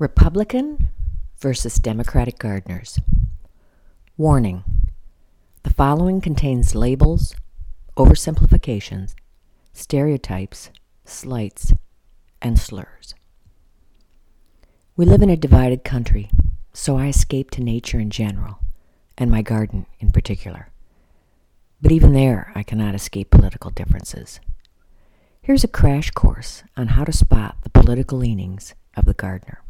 Republican versus Democratic gardeners. Warning The following contains labels, oversimplifications, stereotypes, slights, and slurs. We live in a divided country, so I escape to nature in general, and my garden in particular. But even there, I cannot escape political differences. Here's a crash course on how to spot the political leanings of the gardener.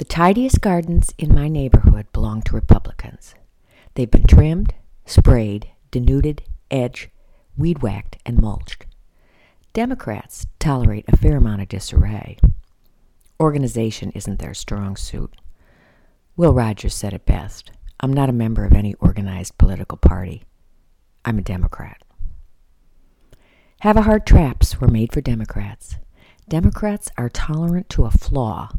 The tidiest gardens in my neighborhood belong to Republicans. They've been trimmed, sprayed, denuded, edged, weed whacked, and mulched. Democrats tolerate a fair amount of disarray. Organization isn't their strong suit. Will Rogers said it best I'm not a member of any organized political party. I'm a Democrat. Havahart traps were made for Democrats. Democrats are tolerant to a flaw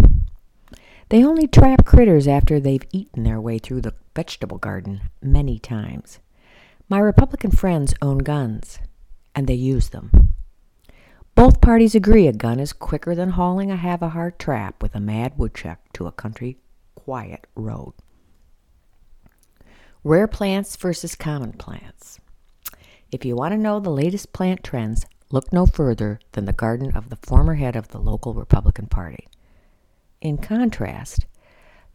they only trap critters after they've eaten their way through the vegetable garden many times. My Republican friends own guns, and they use them. Both parties agree a gun is quicker than hauling a Havahart trap with a mad woodchuck to a country quiet road. Rare plants versus common plants. If you want to know the latest plant trends, look no further than the garden of the former head of the local Republican Party. In contrast,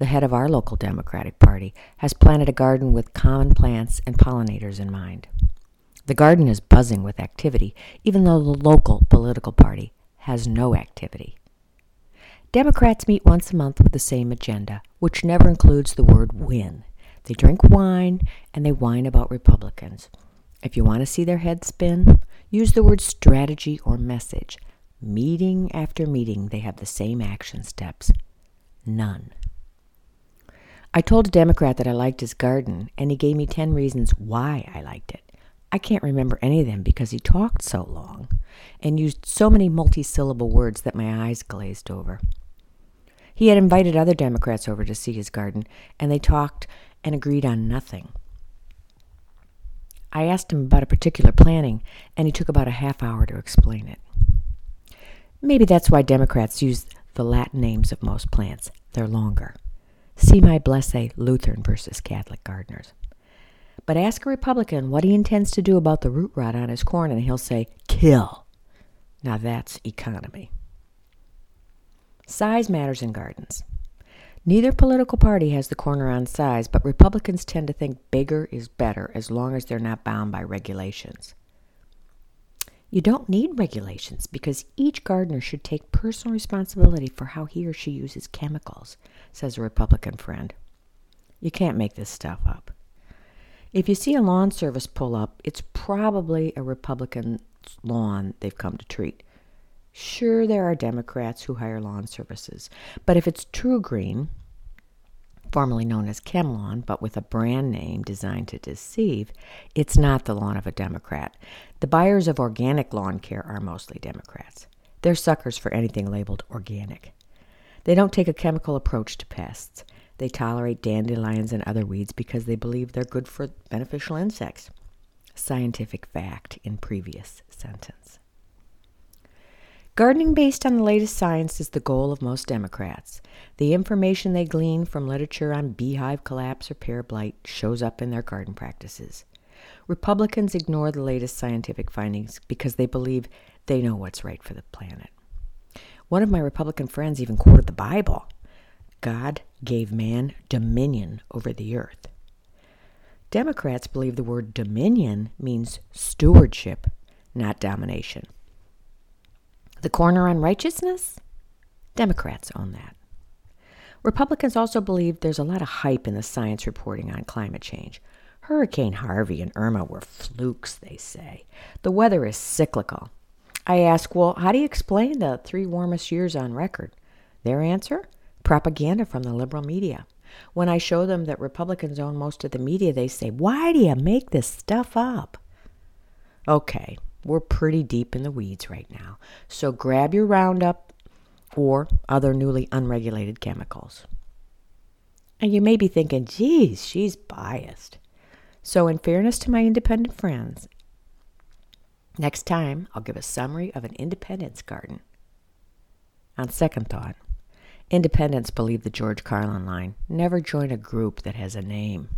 the head of our local Democratic Party has planted a garden with common plants and pollinators in mind. The garden is buzzing with activity, even though the local political party has no activity. Democrats meet once a month with the same agenda, which never includes the word win. They drink wine and they whine about Republicans. If you want to see their heads spin, use the word strategy or message. Meeting after meeting, they have the same action steps. None. I told a Democrat that I liked his garden, and he gave me 10 reasons why I liked it. I can't remember any of them because he talked so long and used so many multisyllable words that my eyes glazed over. He had invited other Democrats over to see his garden, and they talked and agreed on nothing. I asked him about a particular planting, and he took about a half hour to explain it. Maybe that's why Democrats use the Latin names of most plants. They're longer. See my Blesse Lutheran versus Catholic gardeners. But ask a Republican what he intends to do about the root rot on his corn, and he'll say, kill. Now that's economy. Size matters in gardens. Neither political party has the corner on size, but Republicans tend to think bigger is better as long as they're not bound by regulations. You don't need regulations because each gardener should take personal responsibility for how he or she uses chemicals, says a Republican friend. You can't make this stuff up. If you see a lawn service pull up, it's probably a Republican lawn they've come to treat. Sure, there are Democrats who hire lawn services, but if it's TruGreen, formerly known as ChemLawn, but with a brand name designed to deceive, it's not the lawn of a Democrat. The buyers of organic lawn care are mostly Democrats. They're suckers for anything labeled organic. They don't take a chemical approach to pests. They tolerate dandelions and other weeds because they believe they're good for beneficial insects. Scientific fact in previous sentence. Gardening based on the latest science is the goal of most Democrats. The information they glean from literature on beehive collapse or pear blight shows up in their garden practices. Republicans ignore the latest scientific findings because they believe they know what's right for the planet. One of my Republican friends even quoted the Bible God gave man dominion over the earth. Democrats believe the word dominion means stewardship, not domination. The corner on righteousness? Democrats own that. Republicans also believe there's a lot of hype in the science reporting on climate change. Hurricane Harvey and Irma were flukes, they say. The weather is cyclical. I ask, well, how do you explain the three warmest years on record? Their answer? Propaganda from the liberal media. When I show them that Republicans own most of the media, they say, why do you make this stuff up? Okay, we're pretty deep in the weeds right now. So grab your Roundup or other newly unregulated chemicals. And you may be thinking, geez, she's biased. So, in fairness to my independent friends, next time I'll give a summary of an independence garden. On second thought, independents believe the George Carlin line never join a group that has a name.